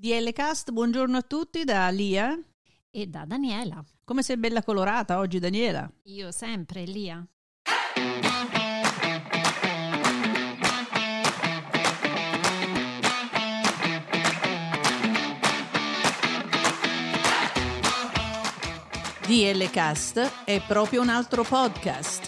DL Cast, buongiorno a tutti da Lia e da Daniela. Come sei bella colorata oggi, Daniela? Io sempre, Lia. DL Cast è proprio un altro podcast.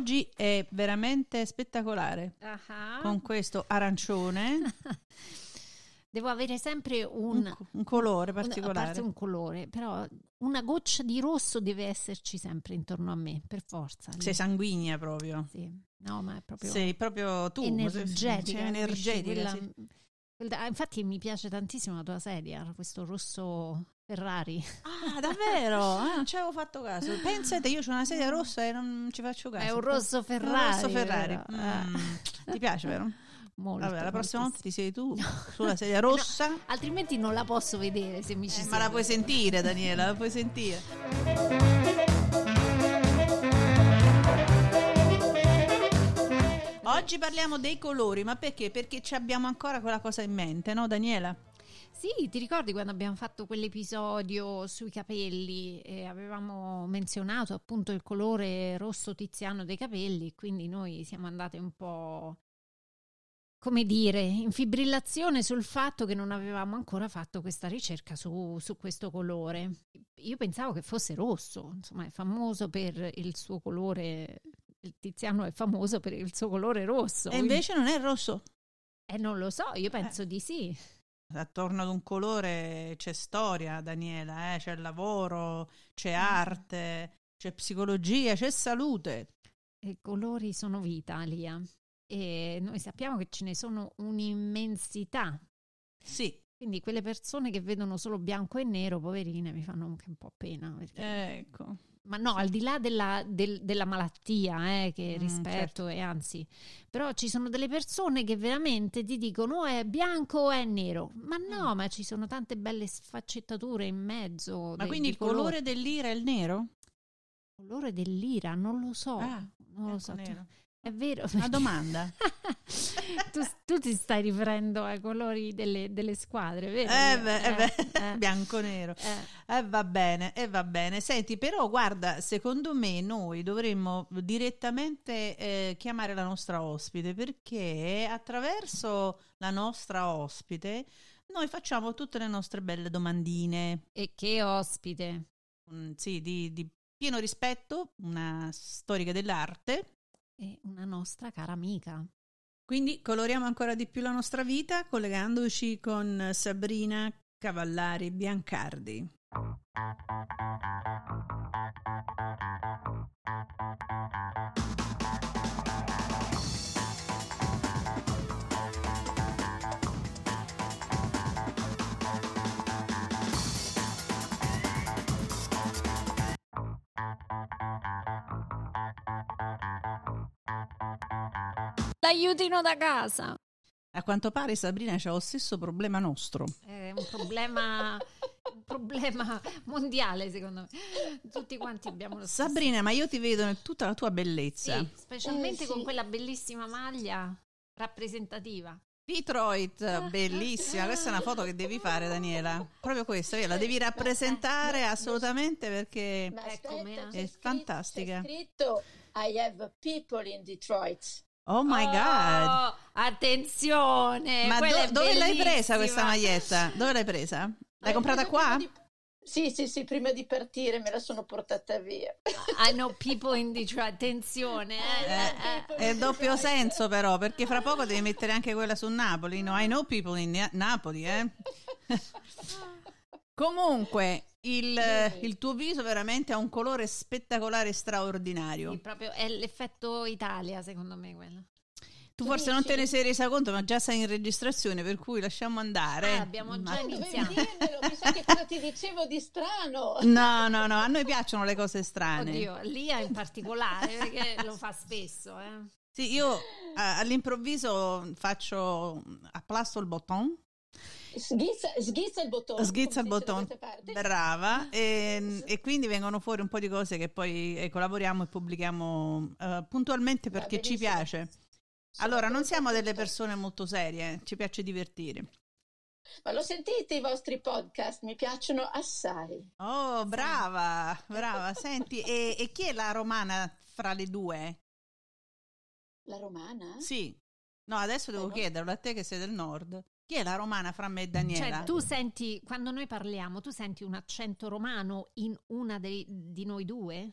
Oggi è veramente spettacolare uh-huh. con questo arancione. Devo avere sempre un, un, un colore particolare. Un, un colore, però una goccia di rosso deve esserci sempre intorno a me, per forza. Sei sanguigna proprio. Sì, no, ma è proprio. Sei proprio tu. Energetica. Sei energetica. Quella, sì. quella, infatti mi piace tantissimo la tua sedia, questo rosso Ferrari. Ah, davvero? Ah, non ci avevo fatto caso. Pensate, io ho una sedia rossa e non ci faccio caso. È un rosso Ferrari. Un rosso Ferrari. Mm. Ti piace, vero? Molto, Vabbè, la prossima volta ti sei tu sulla sedia rossa. No, altrimenti non la posso vedere se mi ci eh. Ma la puoi sentire, Daniela, la puoi sentire. Oggi parliamo dei colori, ma perché? Perché ci abbiamo ancora quella cosa in mente, no Daniela? Sì, ti ricordi quando abbiamo fatto quell'episodio sui capelli e avevamo menzionato appunto il colore rosso tiziano dei capelli, quindi noi siamo andate un po' come dire, in fibrillazione sul fatto che non avevamo ancora fatto questa ricerca su, su, questo colore. Io pensavo che fosse rosso, insomma è famoso per il suo colore, il tiziano è famoso per il suo colore rosso. E invece non è rosso? Eh non lo so, io penso eh. di sì. Attorno ad un colore c'è storia, Daniela, eh? c'è lavoro, c'è arte, c'è psicologia, c'è salute. I colori sono vita, Lia e noi sappiamo che ce ne sono un'immensità. Sì. Quindi quelle persone che vedono solo bianco e nero, poverine, mi fanno anche un po' pena. Perché... Ecco. Ma no, al di là della, del, della malattia, eh, che mm, rispetto certo. e anzi, però ci sono delle persone che veramente ti dicono o è bianco o è nero. Ma no, mm. ma ci sono tante belle sfaccettature in mezzo. Ma de, quindi il colore. colore dell'ira è il nero? Il colore dell'ira, non lo so. Ah, non lo so. Nero. È vero. Una domanda. tu, tu, ti stai riferendo ai colori delle, delle squadre, vero? Eh beh, eh beh. Eh. bianco-nero. Eh. eh. va bene, eh, va bene. Senti, però guarda, secondo me noi dovremmo direttamente eh, chiamare la nostra ospite perché attraverso la nostra ospite noi facciamo tutte le nostre belle domandine. E che ospite? Mm, sì, di, di pieno rispetto, una storica dell'arte e una nostra cara amica. Quindi coloriamo ancora di più la nostra vita collegandoci con Sabrina Cavallari Biancardi. L'aiutino da casa. A quanto pare Sabrina c'ha lo stesso problema nostro. È un problema, un problema mondiale, secondo me. Tutti quanti abbiamo lo stesso. Sabrina, ma io ti vedo in tutta la tua bellezza. Sì, specialmente eh, sì. con quella bellissima maglia rappresentativa. Detroit, bellissima. Questa è una foto che devi fare, Daniela. Proprio questa, la devi rappresentare assolutamente perché aspetta, è fantastica. C'è scritto I have people in Detroit. Oh my oh, god! Attenzione! Ma do, dove l'hai presa questa maglietta? Dove l'hai presa? L'hai eh, comprata qua? Di... Sì, sì, sì, prima di partire me la sono portata via. I know people in Detroit, attenzione. Eh, eh, è doppio senso però, perché fra poco devi mettere anche quella su Napoli, no? I know people in Napoli, eh? Comunque, il, il, tuo viso veramente ha un colore spettacolare straordinario. Sì, proprio è l'effetto Italia, secondo me, quello. Tu forse non te ne sei resa conto, ma già sei in registrazione, per cui lasciamo andare. Ah, abbiamo già ma... iniziato. Dirmelo, mi sa che cosa ti dicevo di strano. No, no, no, a noi piacciono le cose strane. Oddio, Lia in particolare, perché lo fa spesso. Eh. Sì, io all'improvviso faccio applasto il bottone Sghizza, sghizza, il bottone. Sghizza il bottone, brava. E, e, quindi vengono fuori un po' di cose che poi collaboriamo e pubblichiamo uh, puntualmente perché ci piace. Allora, non siamo delle persone molto serie, ci piace divertire. Ma lo sentite i vostri podcast? Mi piacciono assai. Oh, brava, brava. Senti, e, e chi è la romana fra le due? La romana? Sì. No, adesso devo chiederlo a te che sei del nord. Chi è la romana fra me e Daniela? Cioè, tu senti, quando noi parliamo, tu senti un accento romano in una dei, di noi due?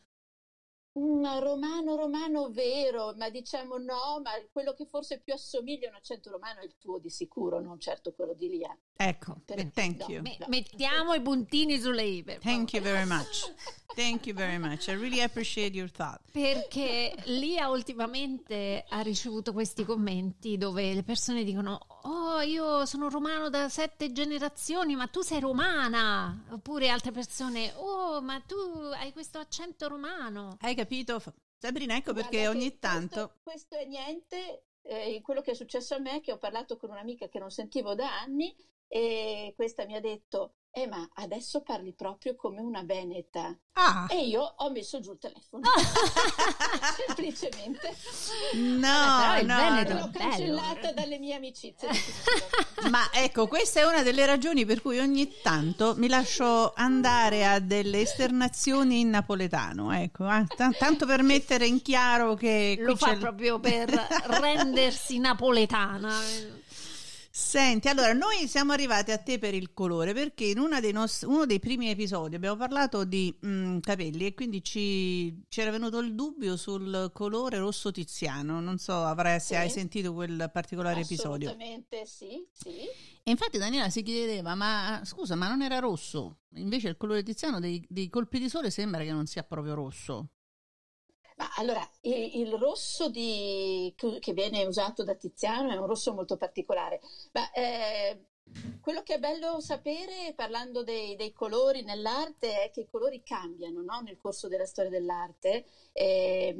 Un romano romano vero, ma diciamo no, ma quello che forse più assomiglia a un accento romano è il tuo di sicuro, non certo quello di Lia. Ecco, per, thank no, you. No. Mettiamo i puntini sulle i. Thank you very much. Thank you very much. I really appreciate your thought. Perché Lia ultimamente ha ricevuto questi commenti dove le persone dicono "Oh, io sono romano da sette generazioni, ma tu sei romana". Oppure altre persone "Oh, ma tu hai questo accento romano". Hai capito? Sabrina, ecco Guarda perché ogni tanto questo, questo è niente eh, quello che è successo a me che ho parlato con un'amica che non sentivo da anni e questa mi ha detto eh ma adesso parli proprio come una veneta. Ah. E io ho messo giù il telefono. Semplicemente. No, eh, no, Veneto l'ho cancellata bello. dalle mie amicizie. ma ecco, questa è una delle ragioni per cui ogni tanto mi lascio andare a delle esternazioni in napoletano, ecco, eh, t- tanto per mettere in chiaro che lo fa proprio per rendersi napoletana. Senti, allora noi siamo arrivati a te per il colore perché in dei nostri, uno dei primi episodi abbiamo parlato di mh, mm, capelli e quindi ci, ci, era venuto il dubbio sul colore rosso tiziano. Non so avrai, se hai sentito quel particolare episodio. Assolutamente sì, sì. E infatti Daniela si chiedeva, ma scusa, ma non era rosso? Invece il colore tiziano dei, dei colpi di sole sembra che non sia proprio rosso. Ma allora, il, rosso di, che viene usato da Tiziano è un rosso molto particolare. Ma, eh, quello che è bello sapere, parlando dei, dei, colori nell'arte, è che i colori cambiano no? nel corso della storia dell'arte. Eh,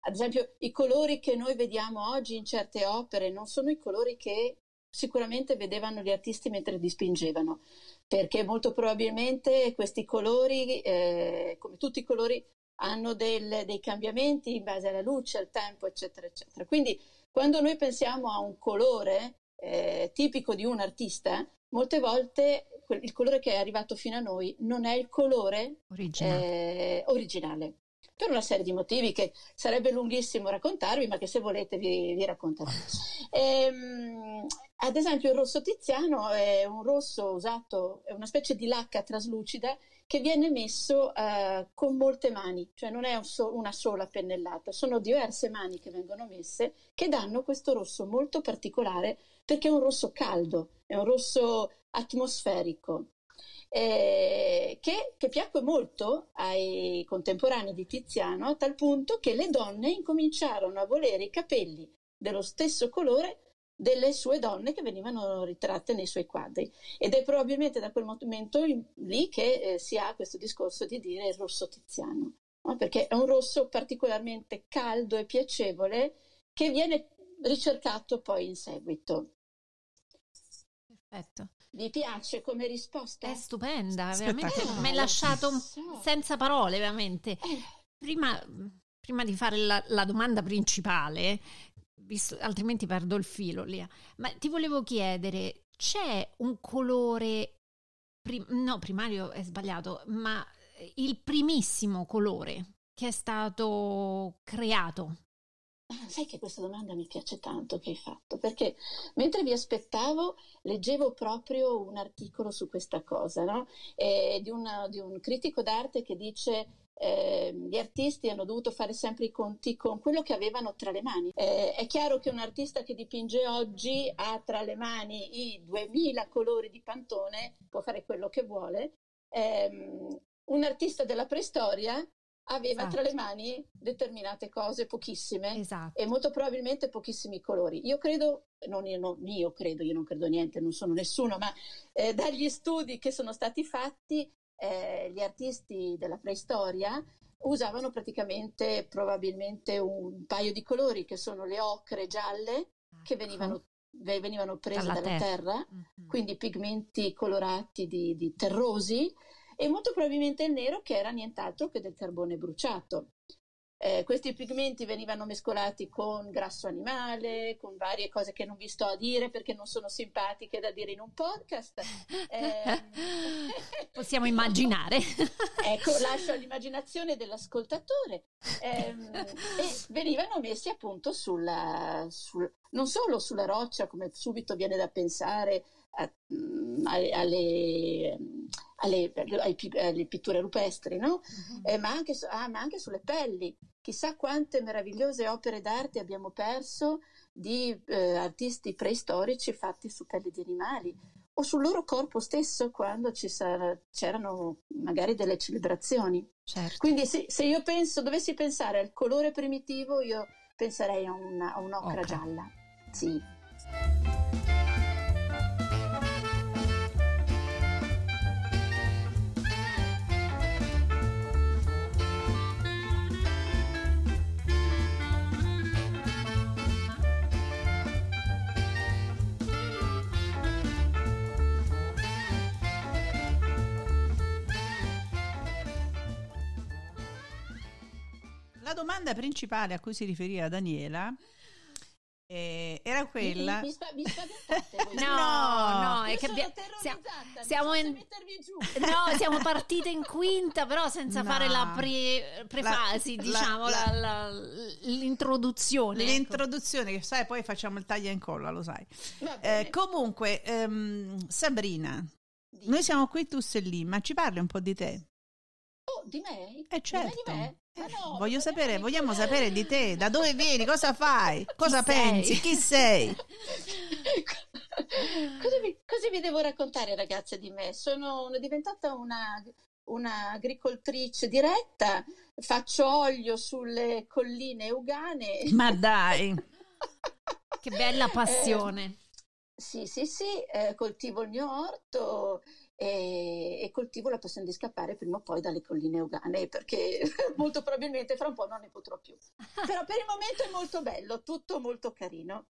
ad esempio, i colori che noi vediamo oggi in certe opere non sono i colori che sicuramente vedevano gli artisti mentre dipingevano, perché molto probabilmente questi colori, eh, come tutti i colori, hanno del, dei cambiamenti in base alla luce, al tempo, eccetera, eccetera. Quindi quando noi pensiamo a un colore eh, tipico di un artista, molte volte il colore che è arrivato fino a noi non è il colore originale. Eh, originale per una serie di motivi che sarebbe lunghissimo raccontarvi, ma che se volete vi, vi racconterò. Ehm, ad esempio il rosso tiziano è un rosso usato, è una specie di lacca traslucida che viene messo eh, con molte mani, cioè non è un so- una sola pennellata, sono diverse mani che vengono messe che danno questo rosso molto particolare perché è un rosso caldo, è un rosso atmosferico. Eh, che, che, piacque molto ai contemporanei di Tiziano a tal punto che le donne incominciarono a volere i capelli dello stesso colore delle sue donne che venivano ritratte nei suoi quadri ed è probabilmente da quel momento lì che eh, si ha questo discorso di dire il rosso tiziano, no? perché è un rosso particolarmente caldo e piacevole che viene ricercato poi in seguito. Perfetto. Vi piace come risposta? È stupenda, veramente mi ha lasciato so. senza parole, veramente. Eh. Prima, prima di fare la, la domanda principale, visto, altrimenti perdo il filo lì. Ma ti volevo chiedere, c'è un colore, prim- no, primario è sbagliato, ma il primissimo colore che è stato creato? Sai che questa domanda mi piace tanto che hai fatto, perché mentre vi aspettavo leggevo proprio un articolo su questa cosa, no? eh, di, una, di un critico d'arte che dice eh, gli artisti hanno dovuto fare sempre i conti con quello che avevano tra le mani. Eh, è chiaro che un artista che dipinge oggi ha tra le mani i 2000 colori di Pantone, può fare quello che vuole. Eh, un artista della preistoria aveva esatto. tra le mani determinate cose, pochissime, esatto. e molto probabilmente pochissimi colori. Io credo, non io, non io credo, io non credo niente, non sono nessuno, ma eh, dagli studi che sono stati fatti, eh, gli artisti della preistoria usavano praticamente probabilmente un paio di colori che sono le ocre gialle che ecco. venivano, venivano prese dalla, dalla terra, terra mm-hmm. quindi pigmenti colorati di, di terrosi e molto probabilmente il nero che era nient'altro che del carbone bruciato. Eh, questi pigmenti venivano mescolati con grasso animale, con varie cose che non vi sto a dire perché non sono simpatiche da dire in un podcast. Eh, Possiamo immaginare. ecco, lascio all'immaginazione dell'ascoltatore. Eh, e venivano messi appunto sulla, sul, non solo sulla roccia, come subito viene da pensare, a, mm, alle, alle, alle, alle, pitture rupestri, no? uh-huh. eh, ma, anche, ah, ma, anche, sulle pelli. Chissà quante meravigliose opere d'arte abbiamo perso di eh, artisti preistorici fatti su pelli di animali o sul loro corpo stesso quando sarà, c'erano magari delle celebrazioni. Certo. Quindi se, se, io penso, dovessi pensare al colore primitivo, io penserei a, una, a un'ocra okay. gialla. Sì. La domanda principale a cui si riferiva Daniela eh, era quella. Mi, mi, mi spaventate No, no, è che abbia... siamo, siamo, in... no, siamo partite in quinta, però senza no. fare la pre... prefasi, la, diciamo, la, la, l'introduzione. L'introduzione, ecco. che sai, poi facciamo il taglia e incolla, lo sai. Eh, comunque, um, Sabrina, Dì. noi siamo qui, tu sei lì, ma ci parli un po' di te? Oh, di me? Eh certo. Di me? No, Voglio sapere, vogliamo sapere di te, da dove vieni, cosa fai, cosa chi pensi, sei? chi sei? cosa, vi, cosa, vi, devo raccontare ragazze di me? Sono diventata una, una agricoltrice diretta, faccio olio sulle colline ugane. Ma dai! che bella passione! Eh, sì, sì, sì, eh, coltivo il mio orto e, e, coltivo la passione di scappare prima o poi dalle colline ugane perché molto probabilmente fra un po' non ne potrò più. Però per il momento è molto bello, tutto molto carino.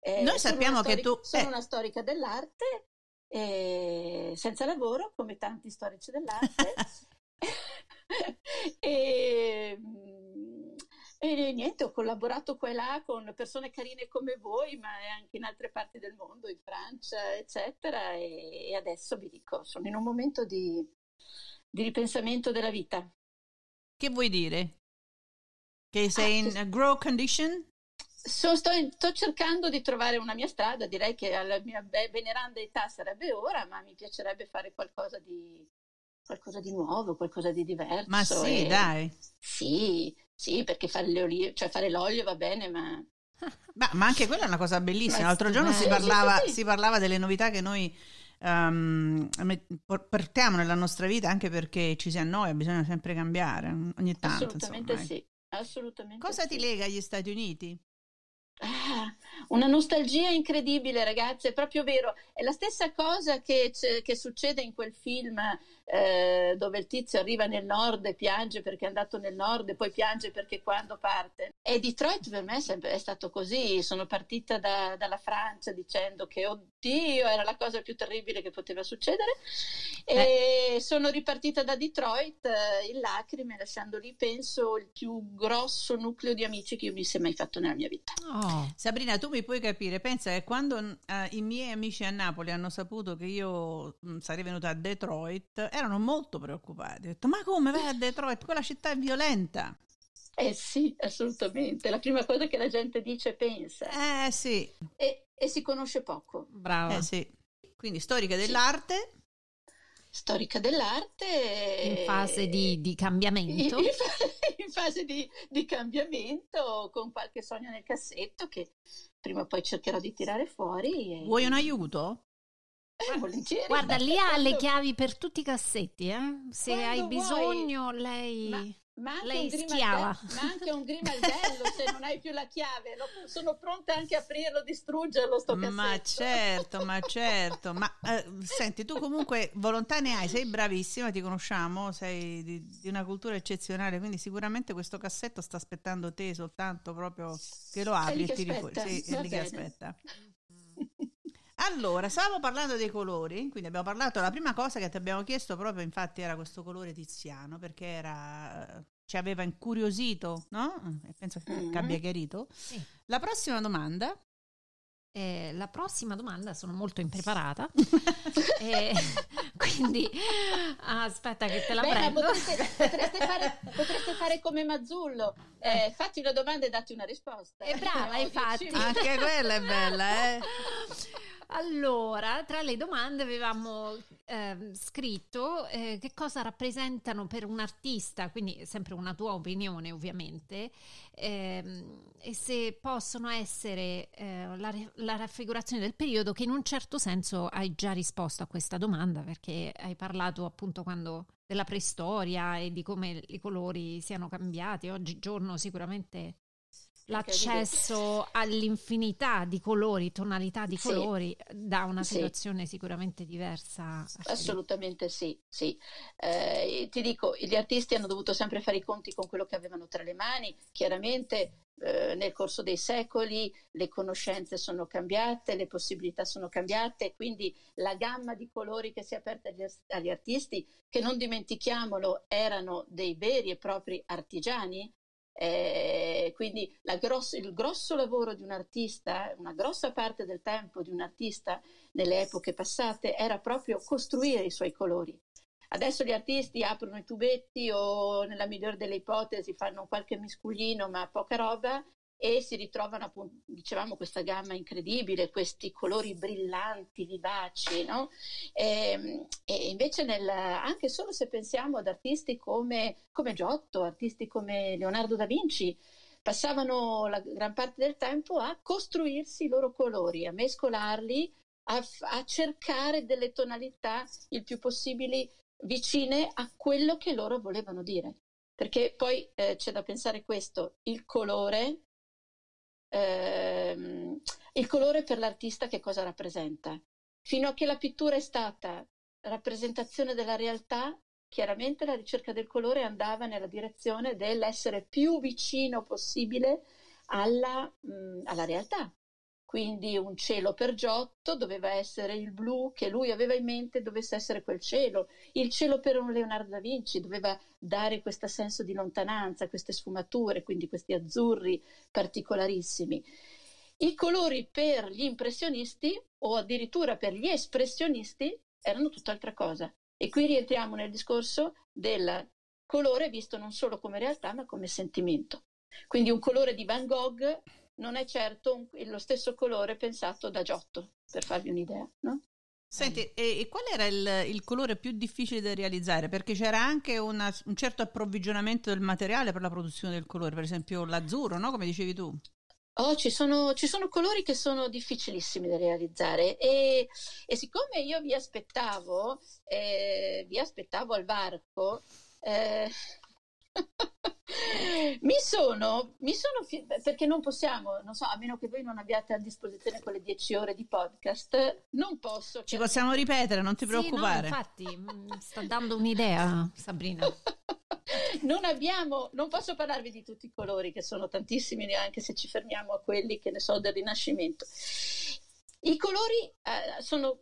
Eh, Noi sappiamo che tu... Sono eh. una storica dell'arte, eh, senza lavoro come tanti storici dell'arte. e, e niente, ho collaborato qua e là con persone carine come voi, ma anche in altre parti del mondo, in Francia, eccetera. E, adesso vi dico, sono in un momento di, di ripensamento della vita. Che vuoi dire? Che sei ah, in grow condition? So, sto, sto, cercando di trovare una mia strada, direi che alla mia veneranda età sarebbe ora, ma mi piacerebbe fare qualcosa di, qualcosa di nuovo, qualcosa di diverso. Ma sì, e... dai. Sì, sì, perché fare, olive, cioè fare l'olio va bene, ma... ma... ma anche quella è una cosa bellissima. L'altro giorno si parlava, si parlava, delle novità che noi um, portiamo nella nostra vita anche perché ci si annoia, bisogna sempre cambiare ogni tanto. Assolutamente insomma, sì. Assolutamente Cosa sì. ti lega agli Stati Uniti? Ah, una nostalgia incredibile, ragazze, è proprio vero. È la stessa cosa che, che succede in quel film eh, dove il tizio arriva nel nord e piange perché è andato nel nord e poi piange perché quando parte. E Detroit per me è, sempre, è stato così. Sono partita da, dalla Francia dicendo che oddio era la cosa più terribile che poteva succedere e eh. sono ripartita da Detroit eh, in lacrime lasciando lì penso il più grosso nucleo di amici che io mi sia mai fatto nella mia vita. Oh. Sabrina, tu mi puoi capire, pensa che quando uh, i miei amici a Napoli hanno saputo che io mh, mm, sarei venuta a Detroit, erano molto preoccupati. Ho detto, ma come vai a Detroit? Quella città è violenta. Eh sì, assolutamente. La prima cosa che la gente dice e pensa. Eh sì. E, e si conosce poco. Brava. Eh sì. Quindi storica dell'arte. storica dell'arte. In fase di, di cambiamento. In, in fase di, di, cambiamento, con qualche sogno nel cassetto che prima o poi cercherò di tirare fuori. E... Vuoi un aiuto? Volentieri. Guarda, lì ha le chiavi per tutti i cassetti, eh? Se hai bisogno, vuoi. lei... Ma ma anche, Lei schiava. ma anche un grimaldello se non hai più la chiave. Lo, sono pronta anche a aprirlo, distruggerlo sto cassetto. Ma certo, ma certo. Ma eh, senti, tu comunque volontà ne hai, sei bravissima, ti conosciamo, sei di, di, una cultura eccezionale, quindi sicuramente questo cassetto sta aspettando te soltanto proprio che lo apri e tiri fuori. Sì, è lì che aspetta. Allora, stavamo parlando dei colori, quindi abbiamo parlato, la prima cosa che ti abbiamo chiesto proprio infatti era questo colore tiziano, perché era, ci aveva incuriosito, no? E penso che, mm-hmm. abbia chiarito. Sì. La prossima domanda eh, la prossima domanda sono molto impreparata, eh, quindi aspetta che te la Beh, prendo. Potreste, potreste, fare, potreste, fare, come Mazzullo, eh, eh, fatti una domanda e datti una risposta. È brava, infatti. Anche quella è bella, eh. Allora, tra le domande avevamo eh, scritto eh, che cosa rappresentano per un artista, quindi sempre una tua opinione ovviamente, ehm, e se possono essere eh, la, la, raffigurazione del periodo, che in un certo senso hai già risposto a questa domanda perché hai parlato appunto quando della preistoria e di come i colori siano cambiati. Oggigiorno sicuramente l'accesso all'infinità di colori, tonalità di colori, sì. da una situazione sì. sicuramente diversa. Assolutamente sì, sì. Eh, ti dico, gli artisti hanno dovuto sempre fare i conti con quello che avevano tra le mani, chiaramente eh, nel corso dei secoli le conoscenze sono cambiate, le possibilità sono cambiate, quindi la gamma di colori che si è aperta agli, agli artisti, che non dimentichiamolo, erano dei veri e propri artigiani, eh, quindi grosso, il grosso lavoro di un artista, una grossa parte del tempo di un artista nelle epoche passate era proprio costruire i suoi colori. Adesso gli artisti aprono i tubetti o nella migliore delle ipotesi fanno qualche misculino ma poca roba e si ritrovano appunto, dicevamo, questa gamma incredibile, questi colori brillanti, vivaci, no? e, ehm, e, invece nel, anche solo se pensiamo ad artisti come, come Giotto, artisti come Leonardo da Vinci, passavano la gran parte del tempo a costruirsi i loro colori, a mescolarli, a, a cercare delle tonalità il più possibile vicine a quello che loro volevano dire. Perché poi eh, c'è da pensare questo, il colore ehm, il colore per l'artista che cosa rappresenta. Fino a che la pittura è stata rappresentazione della realtà, chiaramente la ricerca del colore andava nella direzione dell'essere più vicino possibile alla, mh, alla realtà. Quindi un cielo per Giotto doveva essere il blu che lui aveva in mente dovesse essere quel cielo. Il cielo per un Leonardo da Vinci doveva dare questo senso di lontananza, queste sfumature, quindi questi azzurri particolarissimi. I colori per gli impressionisti o addirittura per gli espressionisti erano tutt'altra cosa. E qui rientriamo nel discorso del colore visto non solo come realtà ma come sentimento. Quindi un colore di Van Gogh non è certo un, lo stesso colore pensato da Giotto, per farvi un'idea, no? Senti, e, e, qual era il, il, colore più difficile da realizzare? Perché c'era anche una, un certo approvvigionamento del materiale per la produzione del colore, per esempio l'azzurro, no? Come dicevi tu. Oh, ci sono, ci sono colori che sono difficilissimi da realizzare e, e siccome io vi aspettavo, eh, vi aspettavo al varco, eh, mi sono, mi sono, perché non possiamo, non so, a meno che voi non abbiate a disposizione quelle 10 ore di podcast, non posso. Ci possiamo ripetere, non ti preoccupare. Sì, no, infatti, mm, sta dando un'idea, Sabrina. non abbiamo, non posso parlarvi di tutti i colori, che sono tantissimi, neanche se ci fermiamo a quelli che ne so del Rinascimento. I colori eh, sono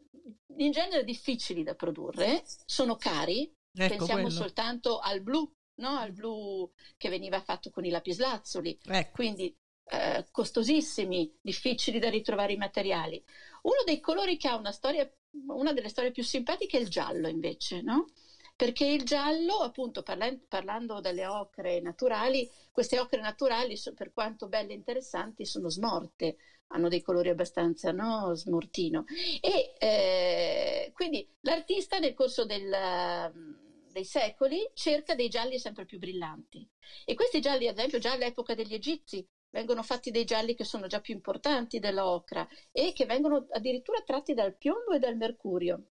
in genere difficili da produrre, sono cari, ecco pensiamo quello. soltanto al blu no? al blu che veniva fatto con i lapislazzuli, ecco. quindi eh, costosissimi, difficili da ritrovare i materiali. Uno dei colori che ha una storia, una delle storie più simpatiche è il giallo invece, no? perché il giallo, appunto parlando, parlando delle ocre naturali, queste ocre naturali, per quanto belle e interessanti, sono smorte, hanno dei colori abbastanza no, smortino. E eh, quindi l'artista nel corso del, dei secoli cerca dei gialli sempre più brillanti. E questi gialli, ad esempio, già all'epoca degli egizi, vengono fatti dei gialli che sono già più importanti dell'ocra e che vengono addirittura tratti dal piombo e dal mercurio.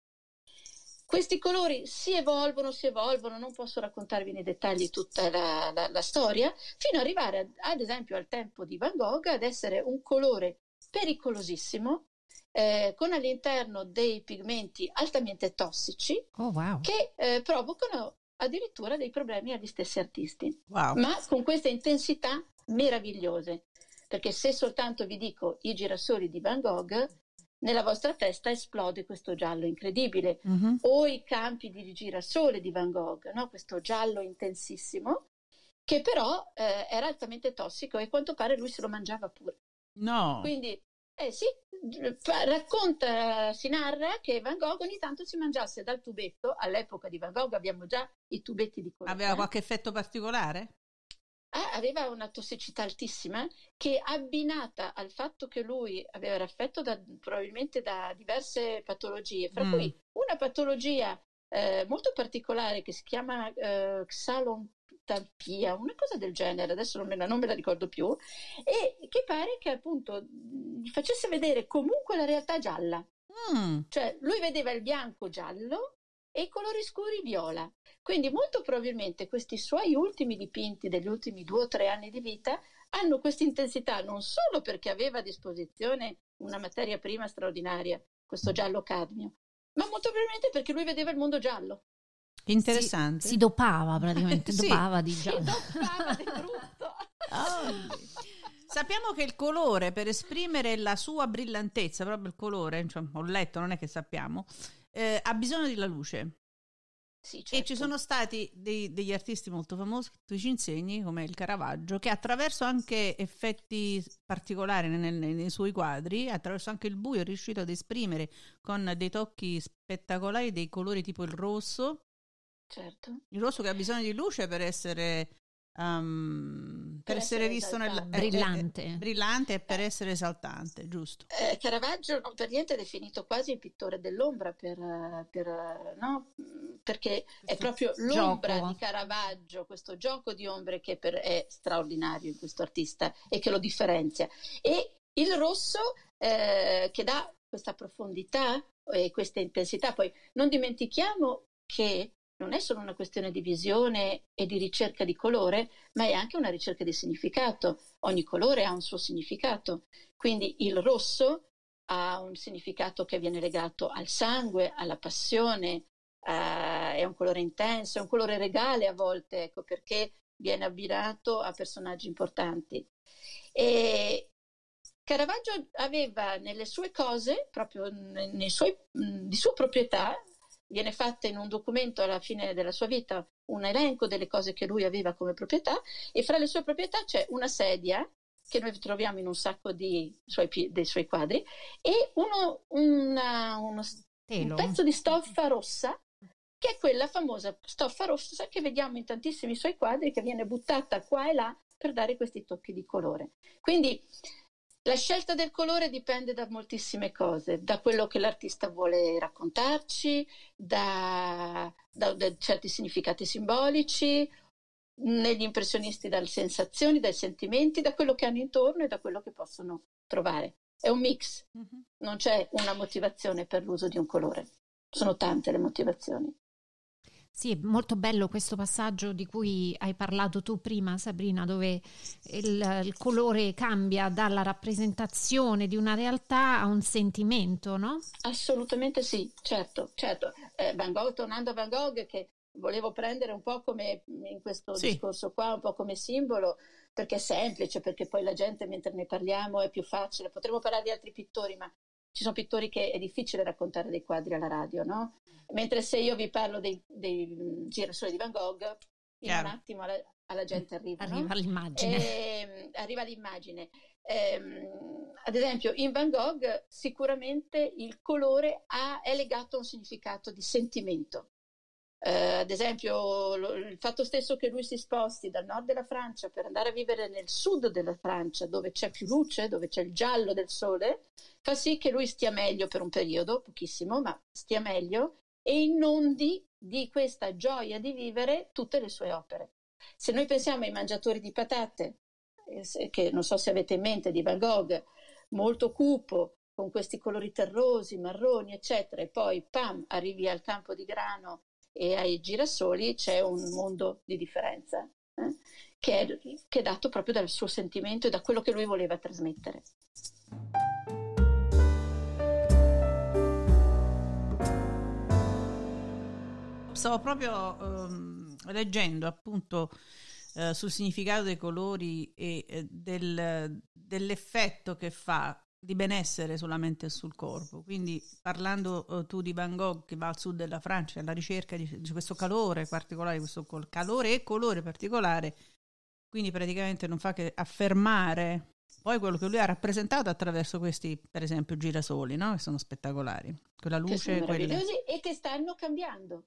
Questi colori si evolvono, si evolvono, non posso raccontarvi nei dettagli tutta la, la, la storia, fino ad arrivare ad esempio al tempo di Van Gogh ad essere un colore pericolosissimo, eh, con all'interno dei pigmenti altamente tossici oh, wow. che eh, provocano addirittura dei problemi agli stessi artisti, wow. ma con queste intensità meravigliose. Perché se soltanto vi dico i girasoli di Van Gogh, nella vostra testa esplode questo giallo incredibile, Mhm. o i campi di girasole di Van Gogh, no? questo giallo intensissimo, che però eh, era altamente tossico e a quanto pare lui se lo mangiava pure. No. Quindi, eh sì, racconta, si narra che Van Gogh ogni tanto si mangiasse dal tubetto, all'epoca di Van Gogh abbiamo già i tubetti di colore. Aveva qualche effetto particolare? Ah, aveva una tossicità altissima che abbinata al fatto che lui aveva affetto da, probabilmente da diverse patologie, fra Mm. cui una patologia eh, molto particolare che si chiama eh, xalontalpia, una cosa del genere, adesso non me, la, non me la ricordo più, e che pare che appunto gli facesse vedere comunque la realtà gialla. Mm. Cioè, lui vedeva il bianco giallo e i colori scuri viola. Quindi molto probabilmente questi suoi ultimi dipinti degli ultimi due o tre anni di vita hanno questa intensità non solo perché aveva a disposizione una materia prima straordinaria, questo giallo cadmio, ma molto probabilmente perché lui vedeva il mondo giallo. Interessante. Si, si dopava praticamente, Sì. dopava di giallo. toccava di brutto. Ah. Sappiamo che il colore per esprimere la sua brillantezza, proprio il colore, cioè, ho letto, non è che sappiamo, eh, ha bisogno della luce. Sì, E certo. ci sono stati dei- degli artisti molto famosi, tu ci insegni, come il Caravaggio, che attraverso anche effetti particolari nel- nei, nei suoi quadri, attraverso anche il buio, è riuscito ad esprimere con dei tocchi spettacolari dei colori tipo il rosso, certo. il rosso che ha bisogno di luce per essere, um, per Per essere essere visto nel, esaltante. eh, eh, Brillante. eh, brillante e per essere esaltante, giusto? Eh, Caravaggio non per niente è definito quasi il pittore dell'ombra per, eh, per, eh, no? Perché è proprio l'ombra gioco. di Caravaggio, questo gioco di ombre che per- è straordinario in questo artista e che lo differenzia. E il rosso eh, che dà questa profondità e questa intensità. Poi non dimentichiamo che non è solo una questione di visione e di ricerca di colore, ma è anche una ricerca di significato. Ogni colore ha un suo significato. Quindi il rosso ha un significato che viene legato al sangue, alla passione, eh, è un colore intenso, è un colore regale a volte, ecco perché viene abbinato a personaggi importanti. E Caravaggio aveva nelle sue cose, proprio nei, suoi, di sua proprietà, viene fatta in un documento alla fine della sua vita un elenco delle cose che lui aveva come proprietà e fra le sue proprietà c'è una sedia che noi troviamo in un sacco di suoi, dei suoi quadri e uno, una- uno un pezzo di stoffa rossa che è quella famosa stoffa rossa che vediamo in tantissimi suoi quadri che viene buttata qua e là per dare questi tocchi di colore. Quindi la scelta del colore dipende da moltissime cose, da quello che l'artista vuole raccontarci, da, da- da certi significati simbolici, negli impressionisti dalle sensazioni, dai sentimenti, da quello che hanno intorno e da quello che possono trovare. È un mix, non c'è una motivazione per l'uso di un colore, sono tante le motivazioni. Sì, è molto bello questo passaggio di cui hai parlato tu prima, Sabrina, dove il, il colore cambia dalla rappresentazione di una realtà a un sentimento, no? Assolutamente sì, certo, certo. Eh, Van Gogh, tornando a Van Gogh, che volevo prendere un po' come in questo Sì. discorso qua, un po' come simbolo, perché è semplice, perché poi la gente mentre ne parliamo è più facile. Potremmo parlare di altri pittori, ma ci sono pittori che è difficile raccontare dei quadri alla radio, no? Mentre se io vi parlo dei, dei mm, girasoli di Van Gogh, in Chiaro. un attimo alla, alla gente arriva, no? Arriva l'immagine. Ehm, arriva l'immagine. Ehm, ad esempio, in Van Gogh sicuramente il colore ha- è legato a un significato di sentimento. Uh, ad esempio, lo, il fatto stesso che lui si sposti dal nord della Francia per andare a vivere nel sud della Francia, dove c'è più luce, dove c'è il giallo del sole, fa sì che lui stia meglio per un periodo, pochissimo, ma stia meglio e inondi di questa gioia di vivere tutte le sue opere. Se noi pensiamo ai mangiatori di patate, eh, che non so se avete in mente di Van Gogh, molto cupo, con questi colori terrosi, marroni, eccetera, e poi pam, arrivi al campo di grano e ai girasoli, c'è un mondo di differenza eh? che, è, che è dato proprio dal suo sentimento e da quello che lui voleva trasmettere. Stavo proprio um, leggendo appunto uh, sul significato dei colori e uh, del, dell'effetto che fa di benessere solamente sul corpo. Quindi parlando uh, tu di Van Gogh che va al sud della Francia alla ricerca di, di questo calore particolare, questo col- calore e colore particolare, quindi praticamente non fa che affermare poi quello che lui ha rappresentato attraverso questi, per esempio, girasoli, no? che sono spettacolari. Quella luce, che quelle... e che stanno cambiando.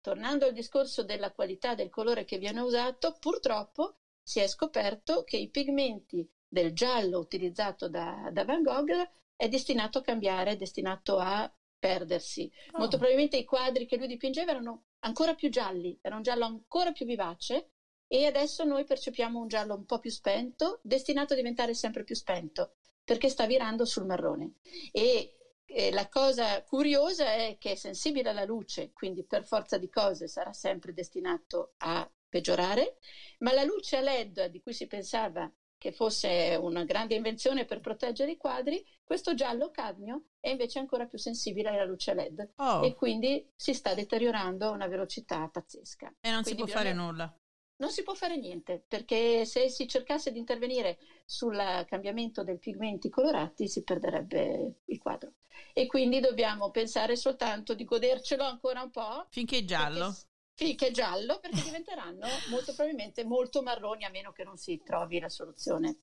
Tornando al discorso della qualità del colore che viene usato, purtroppo si è scoperto che i pigmenti del giallo utilizzato da, da Van Gogh è destinato a cambiare, è destinato a perdersi. Oh. Molto probabilmente i quadri che lui dipingeva erano ancora più gialli, era un giallo ancora più vivace e adesso noi percepiamo un giallo un po' più spento, destinato a diventare sempre più spento, perché sta virando sul marrone. E, e la cosa curiosa è che è sensibile alla luce, quindi per forza di cose sarà sempre destinato a peggiorare, ma la luce a LED di cui si pensava che fosse una grande invenzione per proteggere i quadri, questo giallo cadmio è invece ancora più sensibile alla luce LED oh. e quindi si sta deteriorando a una velocità pazzesca. E non quindi si può fare nulla. Non si può fare niente perché se si cercasse di intervenire sul cambiamento dei pigmenti colorati si perderebbe il quadro. E quindi dobbiamo pensare soltanto di godercelo ancora un po'. Finché è giallo. Perché finché giallo perché diventeranno molto probabilmente molto marroni a meno che non si trovi la soluzione.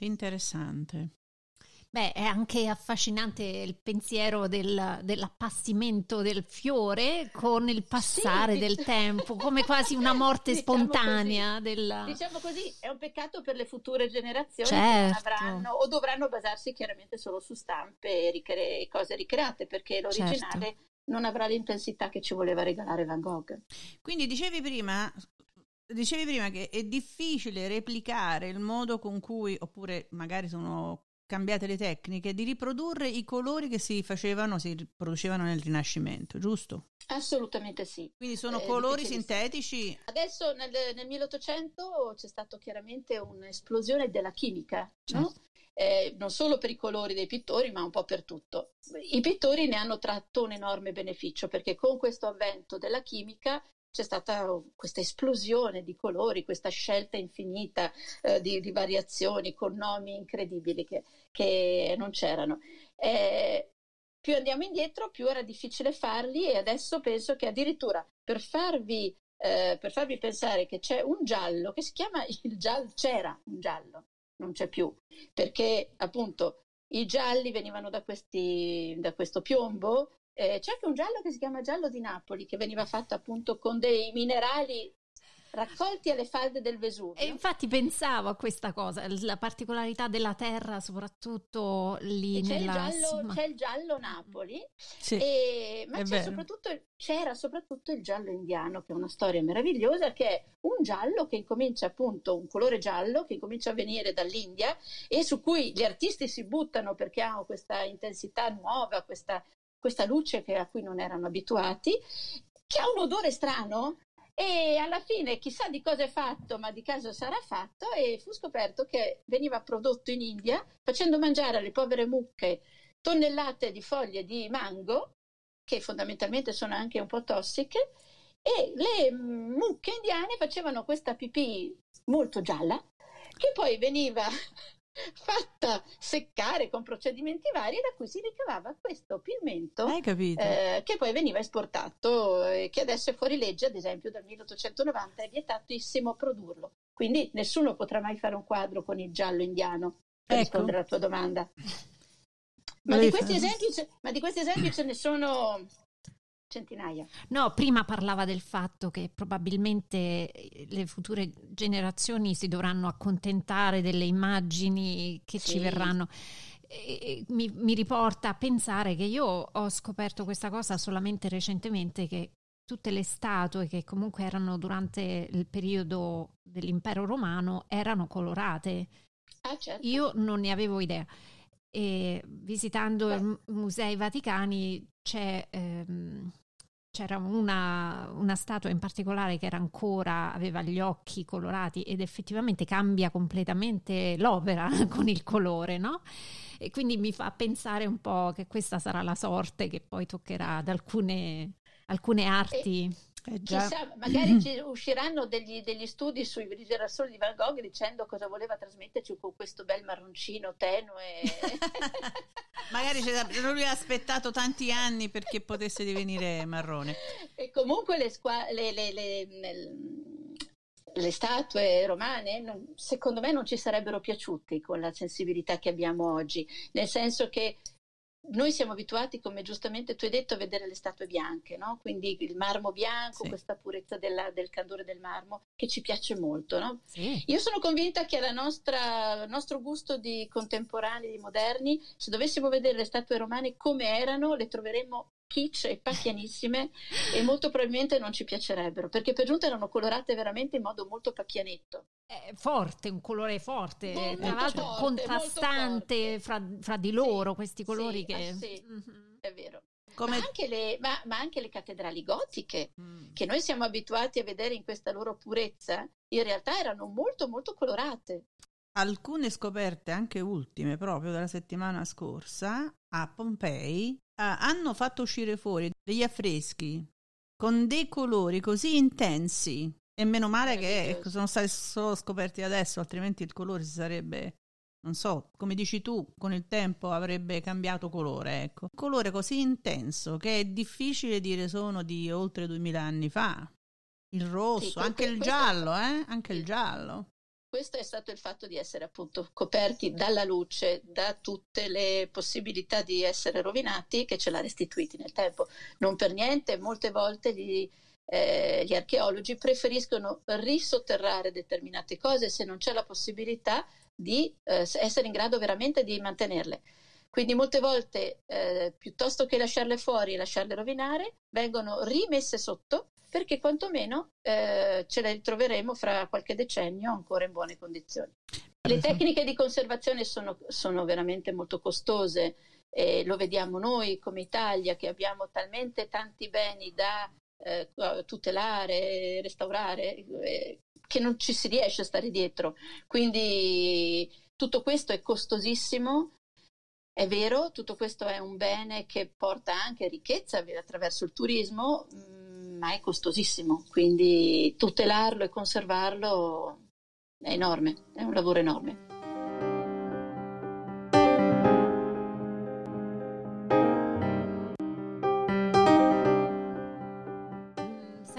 Interessante. Beh, è anche affascinante il pensiero del, dell'appassimento del fiore con il passare sì, del tempo, come quasi una morte diciamo spontanea. Così, della... Diciamo così, è un peccato per le future generazioni certo. che avranno o dovranno basarsi chiaramente solo su stampe e ricre- cose ricreate, perché l'originale certo non avrà l'intensità che ci voleva regalare Van Gogh. Quindi dicevi prima, dicevi prima che è difficile replicare il modo con cui, oppure magari sono cambiate le tecniche, di riprodurre i colori che si facevano, si producevano nel Rinascimento, giusto? Assolutamente sì. Quindi sono eh, colori sintetici? Adesso nel, nel 1800 c'è stata chiaramente un'esplosione della chimica, certo. no? eh, non solo per i colori dei pittori, ma un po' per tutto. I pittori ne hanno tratto un enorme beneficio perché con questo avvento della chimica c'è stata questa esplosione di colori, questa scelta infinita eh, di, di, variazioni con nomi incredibili che, che non c'erano. Eh, più andiamo indietro, più era difficile farli e adesso penso che addirittura per farvi, eh, per farvi pensare che c'è un giallo che si chiama il giallo, c'era un giallo non c'è più, perché appunto i gialli venivano da, questi, da questo piombo. Eh, c'è anche un giallo che si chiama giallo di Napoli, che veniva fatto appunto con dei minerali raccolti alle falde del Vesuvio. E infatti pensavo a questa cosa, la particolarità della terra, soprattutto lì c'è nella... Il giallo, c'è il giallo Napoli, sì, e, ma soprattutto, c'era soprattutto il giallo indiano, che è una storia meravigliosa, che è un giallo che incomincia appunto, un colore giallo che incomincia a venire dall'India e su cui gli artisti si buttano perché ha questa intensità nuova, questa, questa luce che, a cui non erano abituati, che ha un odore strano, e alla fine chissà di cosa è fatto, ma di caso sarà fatto e fu scoperto che veniva prodotto in India facendo mangiare alle povere mucche tonnellate di foglie di mango, che fondamentalmente sono anche un po' tossiche, e le mucche indiane facevano questa pipì molto gialla, che poi veniva fatta seccare con procedimenti vari da cui si ricavava questo pigmento eh, che poi veniva esportato e che adesso è fuori legge, ad esempio dal 1890 è vietatissimo produrlo. Quindi nessuno potrà mai fare un quadro con il giallo indiano per ecco. rispondere alla tua domanda. Ma di, esempi, ma di, questi esempi, ce ne sono centinaia. No, prima parlava del fatto che probabilmente eh, le future generazioni si dovranno accontentare delle immagini che sì. ci verranno. Mi, mi, riporta a pensare che io ho scoperto questa cosa solamente recentemente, che tutte le statue che comunque erano durante il periodo dell'impero romano erano colorate. Ah, certo. Io non ne avevo idea. E visitando i musei vaticani c'è, ehm, c'era una, una, statua in particolare che era ancora, aveva gli occhi colorati ed effettivamente cambia completamente l'opera con il colore, no? E quindi mi fa pensare un po' che questa sarà la sorte che poi toccherà ad alcune, alcune arti. Eh Chissà, magari ci usciranno degli, degli, studi sui girasoli di Van Gogh dicendo cosa voleva trasmetterci con questo bel marroncino tenue. magari non lui ha aspettato tanti anni perché potesse divenire marrone. E comunque le, squa- le, le, le le statue romane non, secondo me non ci sarebbero piaciuti con la sensibilità che abbiamo oggi, nel senso che noi siamo abituati, come giustamente tu hai detto, a vedere le statue bianche, no? quindi il marmo bianco, sì. questa purezza della, del candore del marmo che ci piace molto. No? Sì. Io sono convinta che al nostro gusto di contemporanei, di moderni, se dovessimo vedere le statue romane come erano, le troveremmo kitsch e pacchianissime e molto probabilmente non ci piacerebbero perché per giunta erano colorate veramente in modo molto pacchianetto. È forte, un colore forte, molto tra l'altro forte, contrastante fra, fra, di loro sì, questi colori sì, che... Ah, sì, mm-hmm. è vero. Come... Ma, anche le, ma, ma, anche le, cattedrali gotiche, mm. che noi siamo abituati a vedere in questa loro purezza, in realtà erano molto molto colorate. Alcune scoperte, anche ultime, proprio della settimana scorsa, a Pompei, uh, hanno fatto uscire fuori degli affreschi con dei colori così intensi e meno male che sono stati solo scoperti adesso, altrimenti il colore si sarebbe, non so, come dici tu, con il tempo avrebbe cambiato colore, ecco. Un colore così intenso che è difficile dire sono di oltre 2000 anni fa. Il rosso, sì, anche il giallo, eh? Anche il giallo questo è stato il fatto di essere appunto coperti dalla luce, da tutte le possibilità di essere rovinati che ce l'ha restituiti nel tempo. Non per niente, molte volte gli, eh, gli archeologi preferiscono risotterrare determinate cose se non c'è la possibilità di eh, essere in grado veramente di mantenerle. Quindi molte volte, eh, piuttosto che lasciarle fuori e lasciarle rovinare, vengono rimesse sotto perché quantomeno eh, ce le ritroveremo fra qualche decennio ancora in buone condizioni. Le tecniche di conservazione sono, sono veramente molto costose e lo vediamo noi come Italia che abbiamo talmente tanti beni da eh, tutelare, restaurare, eh, che non ci si riesce a stare dietro. Quindi tutto questo è costosissimo. È vero, tutto questo è un bene che porta anche ricchezza attraverso il turismo, mm, ma è costosissimo, quindi tutelarlo e conservarlo è enorme, è un lavoro enorme.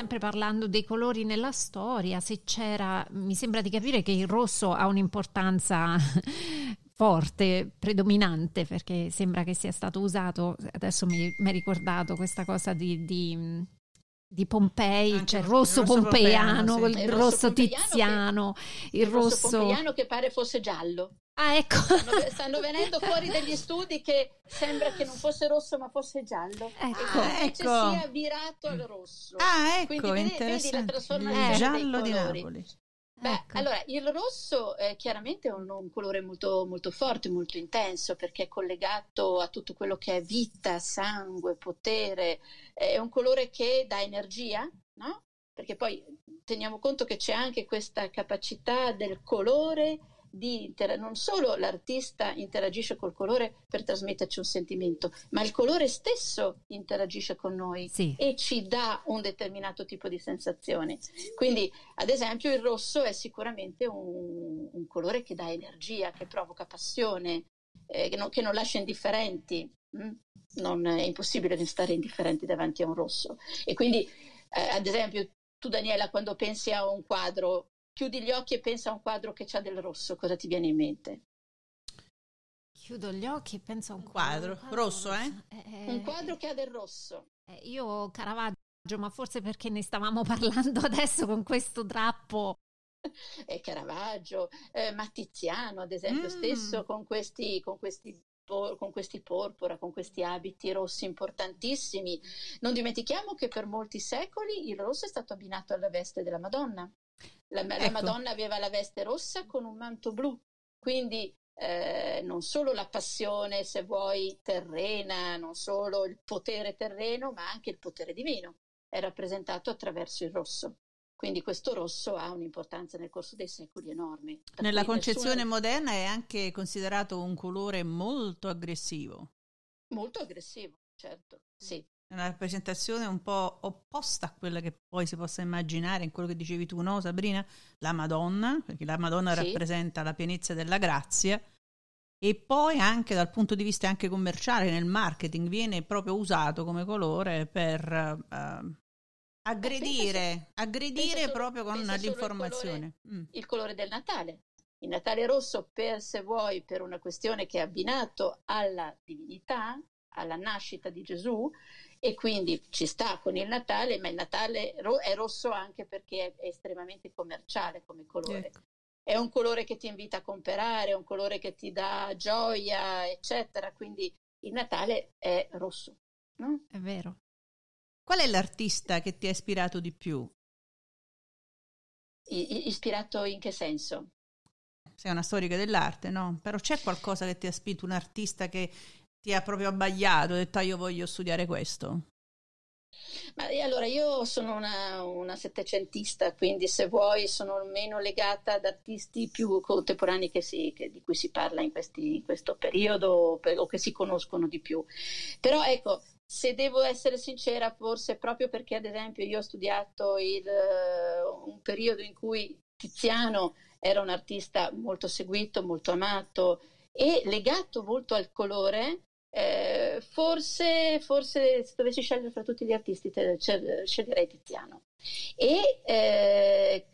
sempre parlando dei colori nella storia, se c'era, mi sembra di capire che il rosso ha un'importanza forte, predominante, perché sembra che sia stato usato, adesso mi è ricordato questa cosa di, di di Pompei, Anche cioè il rosso, rosso pompeiano, sì. il, rosso, tiziano, che, il rosso... rosso pompeiano che pare fosse giallo. Ah, ecco. Stanno, stanno, venendo fuori degli studi che sembra che non fosse rosso ma fosse giallo ecco. invece ecco. sia virato al rosso. Ah, ecco, Quindi vedi, vedi la trasformazione il giallo di Napoli. Beh, ecco. allora il rosso è chiaramente un, un, colore molto, molto forte, molto intenso perché è collegato a tutto quello che è vita, sangue, potere, è un colore che dà energia, no? Perché poi teniamo conto che c'è anche questa capacità del colore di inter- non solo l'artista interagisce col colore per trasmetterci un sentimento, ma il colore stesso interagisce con noi sì. e ci dà un determinato tipo di sensazione. Quindi, ad esempio, il rosso è sicuramente un, un colore che dà energia, che provoca passione, eh, che, non, che, non, lascia indifferenti. Mm? Non è impossibile stare indifferenti davanti a un rosso. E quindi, eh, ad esempio, tu Daniela, quando pensi a un quadro chiudi gli occhi e pensa a un quadro che ha del rosso, cosa ti viene in mente? Chiudo gli occhi e penso a un quadro, quadro rosso, eh? eh? Un quadro che ha del rosso. Eh, io Caravaggio, ma forse perché ne stavamo parlando adesso con questo drappo. E Caravaggio, eh, Mattiziano ad esempio mm. stesso con questi, con questi con questi porpora, con questi abiti rossi importantissimi. Non dimentichiamo che per molti secoli il rosso è stato abbinato alla veste della Madonna. La, ecco. la Madonna aveva la veste rossa con un manto blu, quindi eh, non solo la passione, se vuoi, terrena, non solo il potere terreno, ma anche il potere divino è rappresentato attraverso il rosso. Quindi questo rosso ha un'importanza nel corso dei secoli enorme. Nella concezione nessuna... moderna è anche considerato un colore molto aggressivo. Molto aggressivo, certo, sì. È una rappresentazione un po' opposta a quella che poi si possa immaginare in quello che dicevi tu, no Sabrina? La Madonna, perché la Madonna sì. rappresenta la pienezza della grazia e poi anche dal punto di vista anche commerciale nel marketing viene proprio usato come colore per uh, Aggredire, aggredire solo, proprio con l'informazione. Il colore, mm. il colore del Natale. Il Natale rosso, per se vuoi, per una questione che è abbinato alla divinità, alla nascita di Gesù, e quindi ci sta con il Natale, ma il Natale è rosso anche perché è estremamente commerciale come colore. Ecco. È un colore che ti invita a comprare, è un colore che ti dà gioia, eccetera. Quindi il Natale è rosso. No? È vero. Qual è l'artista che ti ha ispirato di più? I, ispirato in che senso? Sei una storica dell'arte, no? Però c'è qualcosa che ti ha spinto, un artista che ti ha proprio abbagliato, ha detto ah, io voglio studiare questo? Ma allora io sono una, una, settecentista, quindi se vuoi sono meno legata ad artisti più contemporanei che si, che, di cui si parla in, questi, in questo periodo o che si conoscono di più. Però ecco, se devo essere sincera, forse proprio perché ad esempio io ho studiato il, uh, un periodo in cui Tiziano era un artista molto seguito, molto amato e legato molto al colore, eh, forse, forse, se dovessi scegliere fra tutti gli artisti te, sceglierei Tiziano. E, eh,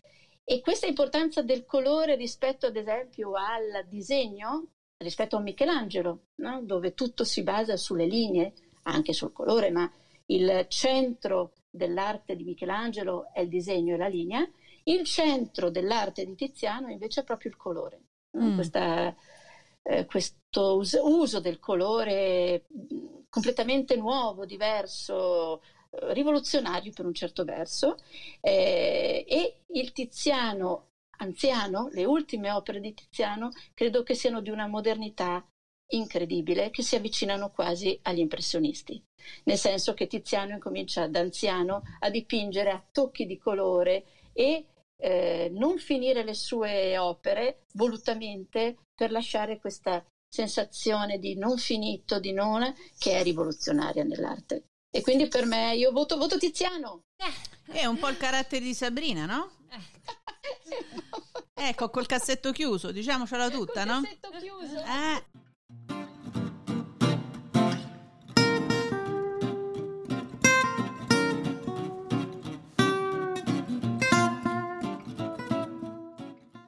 e questa importanza del colore rispetto ad esempio al disegno, rispetto a Michelangelo, no? dove tutto si basa sulle linee, anche sul colore, ma il centro dell'arte di Michelangelo è il disegno e la linea, il centro dell'arte di Tiziano invece è proprio il colore. Mm. Questa, eh, questo us- uso del colore completamente nuovo, diverso, eh, rivoluzionario per un certo verso, eh, e il Tiziano anziano, le ultime opere di Tiziano, credo che siano di una modernità incredibile che si avvicinano quasi agli impressionisti, nel senso che Tiziano incomincia da anziano a dipingere a tocchi di colore e eh, non finire le sue opere volutamente per lasciare questa sensazione di non finito, di non, che è rivoluzionaria nell'arte. E quindi per me io voto, voto Tiziano. Eh, è un po' il carattere di Sabrina, no? ecco, col cassetto chiuso, diciamocela tutta, col no? Cassetto chiuso. Eh.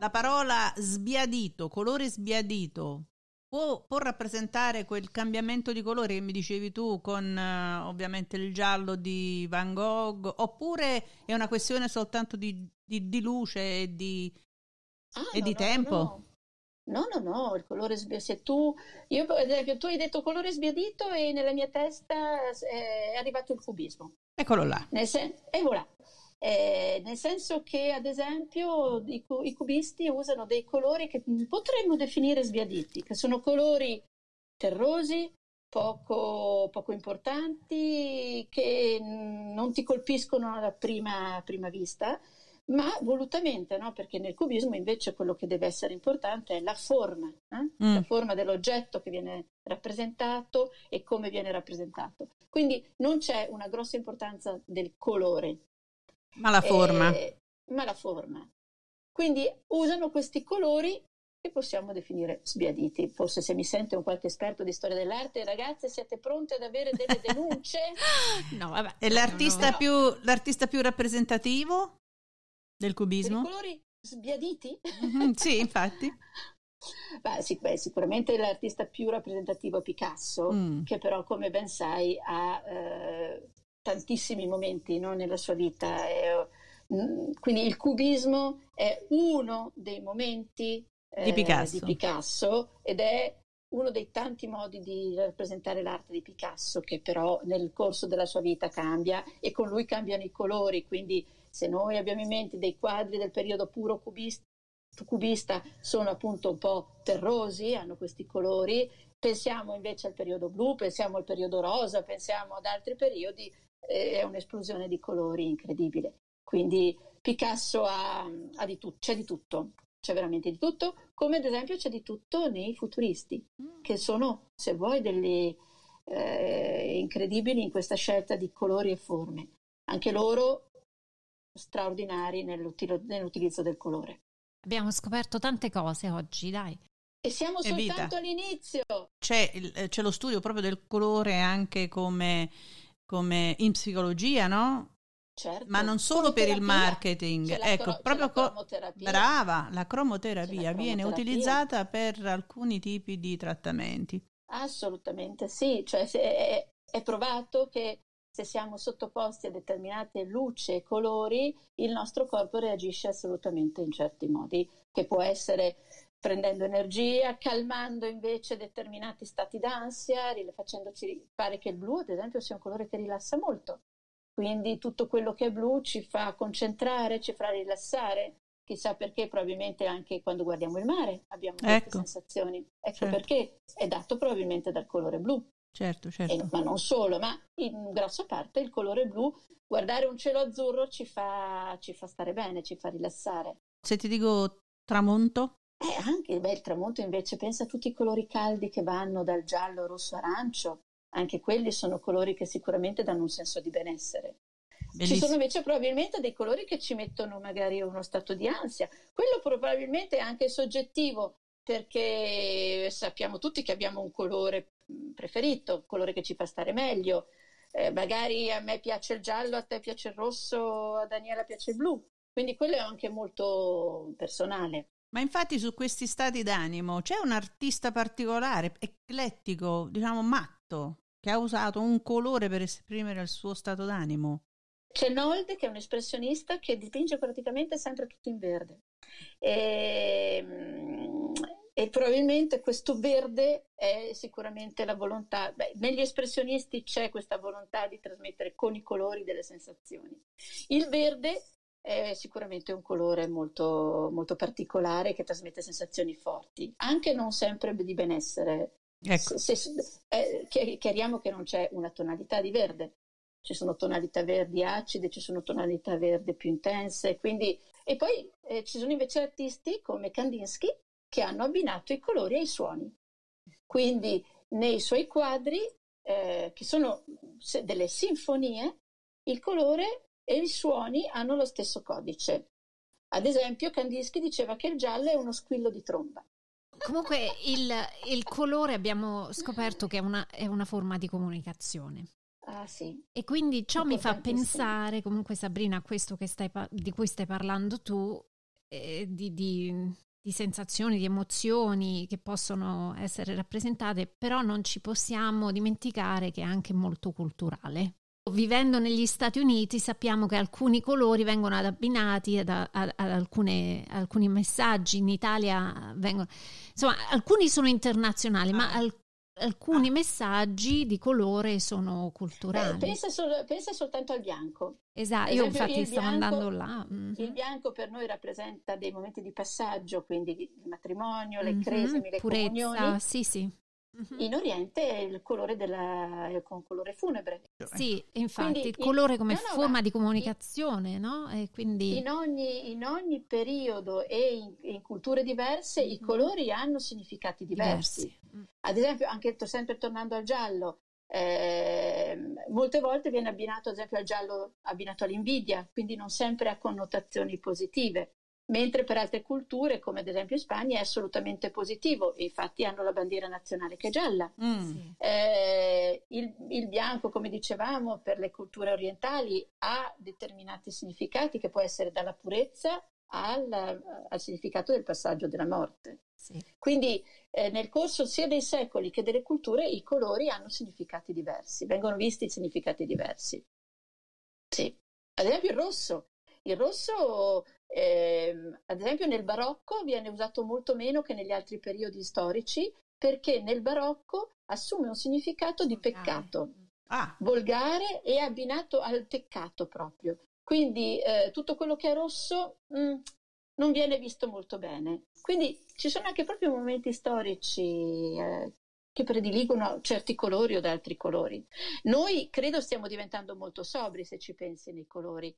La parola sbiadito, colore sbiadito, può, può, rappresentare quel cambiamento di colore che mi dicevi tu con uh, ovviamente il giallo di Van Gogh, oppure è una questione soltanto di, di, di luce e di, ah, e no, di no, tempo? No. No, no, no, il colore sbiadito. Se tu, io, ad esempio, tu hai detto colore sbiadito e nella mia testa è arrivato il cubismo. Eccolo là. Sen- e voilà. Eh, nel senso che ad esempio i, i, cubisti usano dei colori che potremmo definire sbiaditi, che sono colori terrosi, poco, poco importanti, che non ti colpiscono alla prima, prima vista, ma volutamente, no? perché nel cubismo invece quello che deve essere importante è la forma, eh? mm. la forma dell'oggetto che viene rappresentato e come viene rappresentato. Quindi non c'è una grossa importanza del colore, ma la forma. Eh, ma la forma. Quindi usano questi colori che possiamo definire sbiaditi. Forse se mi sente un qualche esperto di storia dell'arte, ragazze, siete pronte ad avere delle denunce? no, vabbè. È l'artista, no. Più, l'artista più rappresentativo del cubismo? Per i colori sbiaditi? Mm-hmm, sì, infatti. Beh, sì, beh, sicuramente l'artista più rappresentativo è Picasso, mm. che però, come ben sai, ha eh, tantissimi momenti no, nella sua vita. È, quindi il cubismo è uno dei momenti eh, di, Picasso. di Picasso ed è uno dei tanti modi di rappresentare l'arte di Picasso che però nel corso della sua vita cambia e con lui cambiano i colori, quindi se noi abbiamo in mente dei quadri del periodo puro cubista, cubista sono appunto un po' terrosi, hanno questi colori, pensiamo invece al periodo blu, pensiamo al periodo rosa, pensiamo ad altri periodi, eh, è un'esplosione di colori incredibile. Quindi Picasso ha, ha di tu, c'è di tutto, c'è veramente di tutto, come ad esempio c'è di tutto nei futuristi, mm. che sono, se vuoi, delle eh, incredibili in questa scelta di colori e forme. Anche loro straordinari nell'utilizzo del colore. Abbiamo scoperto tante cose oggi, dai. E siamo e soltanto vita. all'inizio. C'è, il, c'è, lo studio proprio del colore anche come, come in psicologia, no? Certo. Ma non solo per il marketing, ecco, cro- proprio co- brava, la cromoterapia, la viene utilizzata per alcuni tipi di trattamenti. Assolutamente sì, cioè è, è provato che se siamo sottoposti a determinate luci e colori, il nostro corpo reagisce assolutamente in certi modi, che può essere prendendo energia, calmando invece determinati stati d'ansia, facendoci pare che il blu, ad esempio, sia un colore che rilassa molto. Quindi tutto quello che è blu ci fa concentrare, ci fa rilassare. Chissà perché, probabilmente anche quando guardiamo il mare abbiamo queste ecco. sensazioni. Ecco certo. perché è dato probabilmente dal colore blu. Certo, certo. E, ma non solo, ma in grossa parte il colore blu, guardare un cielo azzurro ci fa, ci fa stare bene, ci fa rilassare. Se ti dico tramonto? Eh, anche beh, il tramonto invece pensa a tutti i colori caldi che vanno dal giallo, rosso, arancio anche quelli sono colori che sicuramente danno un senso di benessere. Bellissimo. Ci sono invece probabilmente dei colori che ci mettono magari uno stato di ansia. Quello probabilmente è anche soggettivo perché sappiamo tutti che abbiamo un colore preferito, un colore che ci fa stare meglio. Eh, magari a me piace il giallo, a te piace il rosso, a Daniela piace il blu. Quindi quello è anche molto personale. Ma infatti su questi stati d'animo c'è un artista particolare, eclettico, diciamo matto, che ha usato un colore per esprimere il suo stato d'animo. C'è Nold che è un espressionista che dipinge praticamente sempre tutto in verde. E, e probabilmente questo verde è sicuramente la volontà, beh, negli espressionisti c'è questa volontà di trasmettere con i colori delle sensazioni. Il verde è sicuramente un colore molto, molto particolare che trasmette sensazioni forti, anche non sempre di benessere Ecco. Se, se, eh, chiariamo che non c'è una tonalità di verde, ci sono tonalità verdi acide, ci sono tonalità verde più intense, quindi... e poi eh, ci sono invece artisti come Kandinsky che hanno abbinato i colori ai suoni. Quindi nei suoi quadri, eh, che sono delle sinfonie, il colore e i suoni hanno lo stesso codice. Ad esempio, Kandinsky diceva che il giallo è uno squillo di tromba. Comunque il, il, colore abbiamo scoperto che è una, è una forma di comunicazione. Ah, sì. E quindi ciò mi fa pensare, comunque Sabrina, a questo stai, di cui stai parlando tu, eh, di, di, di, sensazioni, di emozioni che possono essere rappresentate, però non ci possiamo dimenticare che è anche molto culturale. Vivendo negli Stati Uniti sappiamo che alcuni colori vengono abbinati ad, ad, ad alcune, alcuni messaggi, in Italia vengono... Insomma, alcuni sono internazionali, ah. ma al, alcuni ah. messaggi di colore sono culturali. Eh, pensa, sol- pensa, soltanto al bianco. Esatto, io infatti stavo bianco, andando là. Mm-hmm. Il bianco per noi rappresenta dei momenti di passaggio, quindi il matrimonio, le mm-hmm. cresimi, le Purezza, comunioni. Sì, sì. Uh-huh. In Oriente è il colore della, è con colore funebre. Sì, infatti, quindi il colore come no, no, forma di comunicazione, no? E quindi... in, ogni, in ogni periodo e in, in culture diverse uh-huh. i mm-hmm. colori hanno significati diversi. diversi. Mm. Ad esempio, anche sempre tornando al giallo, eh, molte volte viene abbinato, ad esempio, al giallo abbinato all'invidia, quindi non sempre ha connotazioni positive mentre per altre culture, come ad esempio in Spagna, è assolutamente positivo, infatti hanno la bandiera nazionale che è gialla. Mm. Eh, il, il, bianco, come dicevamo, per le culture orientali ha determinati significati che può essere dalla purezza al, al significato del passaggio della morte. Sì. Quindi eh, nel corso sia dei secoli che delle culture i colori hanno significati diversi, vengono visti significati diversi. Sì, ad esempio il rosso. Il rosso, eh, ad esempio nel barocco, viene usato molto meno che negli altri periodi storici perché nel barocco assume un significato di peccato, ah. volgare e abbinato al peccato proprio. Quindi eh, tutto quello che è rosso mh, mm, non viene visto molto bene. Quindi ci sono anche proprio momenti storici eh, che prediligono certi colori o da altri colori. Noi credo stiamo diventando molto sobri se ci pensi nei colori.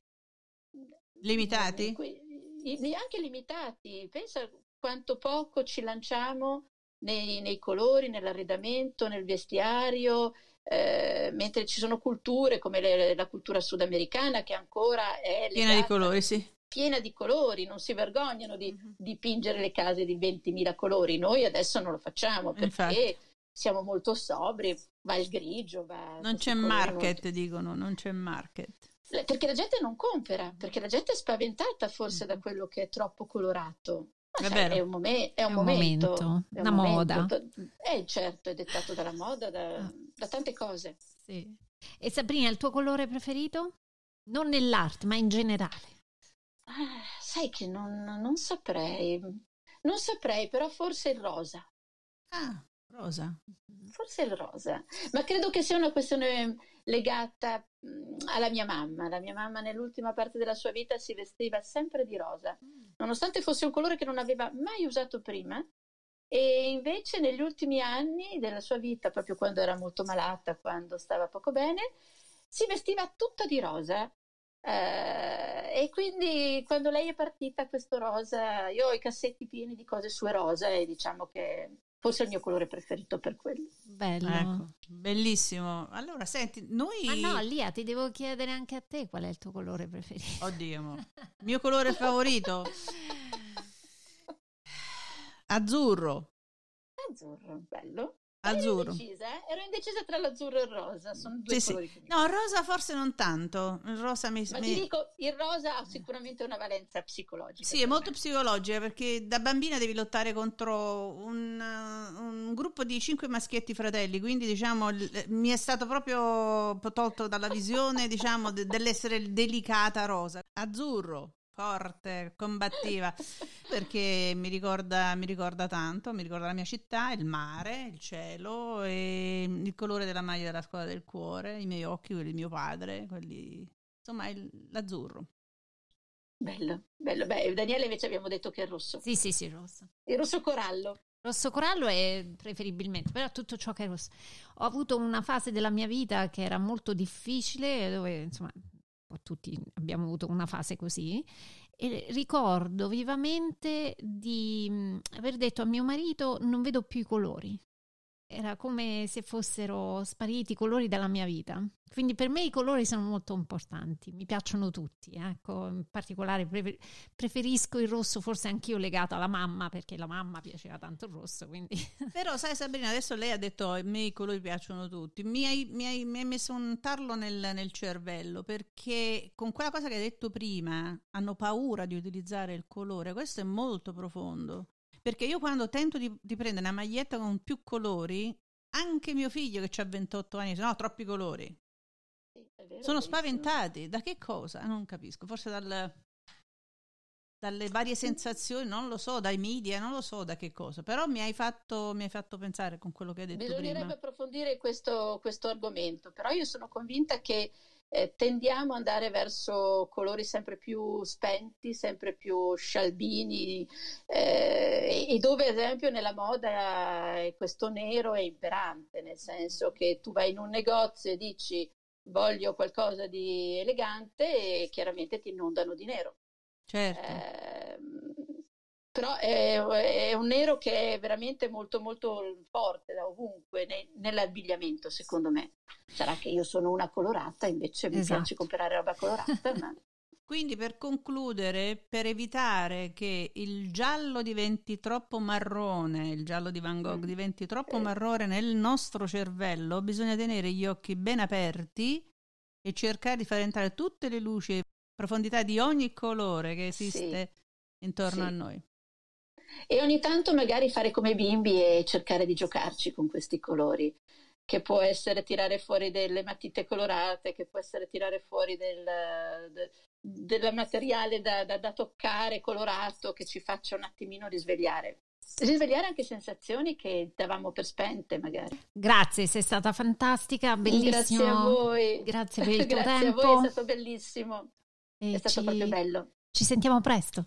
Limitati? Anche limitati. Pensa quanto poco ci lanciamo nei, nei colori, nell'arredamento, nel vestiario, eh, mentre ci sono culture come le, la cultura sudamericana che ancora è piena di colori, sì. Piena di colori, non si vergognano di uh-huh. dipingere le case di 20.000 colori. Noi adesso non lo facciamo perché Infatti. siamo molto sobri, va il grigio. Va non c'è market, non... dicono, non c'è market. Perché la gente non compra, perché la gente è spaventata forse da quello che è troppo colorato. È, cioè, è, un, mom- è un, è un momento, momento, è una moda. Eh certo, è dettato dalla moda, da, ah. da tante cose. Sì. E Sabrina, il tuo colore preferito? Non nell'arte, ma in generale. Ah, sai che non, non, saprei. Non saprei, però forse il rosa. Ah, rosa. Forse il rosa. Ma credo che sia una questione legata mm, alla mia mamma. La mia mamma nell'ultima parte della sua vita si vestiva sempre di rosa, mm. nonostante fosse un colore che non aveva mai usato prima. E invece negli ultimi anni della sua vita, proprio quando era molto malata, quando stava poco bene, si vestiva tutta di rosa. Eh, e quindi quando lei è partita, questo rosa, io ho i cassetti pieni di cose sue rosa e diciamo che Forse è il mio colore preferito per quello. Bello. Ecco, bellissimo. Allora, senti, noi... Ma no, Lia, ti devo chiedere anche a te qual è il tuo colore preferito. Oddio, il mio colore favorito? Azzurro. Azzurro, bello. Azzurro. Ero indecisa, eh? ero indecisa tra l'azzurro e il rosa. Sono due sì, colori sì. No, il rosa forse non tanto. Il rosa mi. Ma mi... ti dico, il rosa ha sicuramente una valenza psicologica. Sì, è molto me. psicologica perché da bambina devi lottare contro un, un, gruppo di cinque maschietti fratelli. Quindi, diciamo, mi è stato proprio tolto dalla visione, diciamo, dell'essere delicata rosa. Azzurro forte, combattiva, perché mi ricorda, mi ricorda tanto, mi ricorda la mia città, il mare, il cielo e il colore della maglia della scuola del cuore, i miei occhi, quelli di mio padre, quelli, insomma il, l'azzurro. Bello, bello. Beh, Daniele invece abbiamo detto che è rosso. Sì, sì, sì, rosso. Il rosso corallo. Rosso corallo è preferibilmente, però tutto ciò che è rosso. Ho avuto una fase della mia vita che era molto difficile, dove insomma tutti abbiamo avuto una fase così, e ricordo vivamente di mm, aver detto a mio marito non vedo più i colori. Era come se fossero spariti i colori dalla mia vita. Quindi per me i colori sono molto importanti, mi piacciono tutti. Ecco, in particolare preferisco il rosso, forse anch'io legato alla mamma, perché la mamma piaceva tanto il rosso. Quindi. Però sai Sabrina, adesso lei ha detto a me i colori piacciono tutti. Mi hai, mi hai, mi hai messo un tarlo nel, nel cervello, perché con quella cosa che hai detto prima, hanno paura di utilizzare il colore. Questo è molto profondo. Perché io quando tento di, di prendere una maglietta con più colori, anche mio figlio che ha 28 anni no, troppi colori. Sì, vero, Sono spaventati. Da che cosa? Non capisco. Forse dal, dalle varie sensazioni, non lo so, dai media, non lo so da che cosa, però mi hai fatto, mi hai fatto pensare con quello che hai detto Bisognerebbe prima. Bisognerebbe approfondire questo, questo argomento, però io sono convinta che eh, tendiamo ad andare verso colori sempre più spenti, sempre più scialbini eh, e dove ad esempio nella moda questo nero è imperante, nel senso che tu vai in un negozio e dici voglio qualcosa di elegante e chiaramente ti inondano di nero. Certo. Eh, però è, è, un nero che è veramente molto molto forte da ovunque ne, nell'abbigliamento secondo me sarà che io sono una colorata invece mi esatto. piace comprare roba colorata ma... quindi per concludere per evitare che il giallo diventi troppo marrone il giallo di Van Gogh mm. diventi troppo eh. marrone nel nostro cervello bisogna tenere gli occhi ben aperti e cercare di far entrare tutte le luci e profondità di ogni colore che esiste sì. intorno sì. a noi e ogni tanto magari fare come bimbi e cercare di giocarci con questi colori. che può essere tirare fuori delle matite colorate, che può essere tirare fuori del, de, del materiale da, da, da, toccare, colorato, che ci faccia un attimino risvegliare. Risvegliare anche sensazioni che davamo per spente, magari. Grazie, sei stata fantastica, bellissimo. Grazie a voi. Grazie per il tuo Grazie tempo. a voi, è stato bellissimo. E è stato ci... proprio bello. Ci sentiamo presto.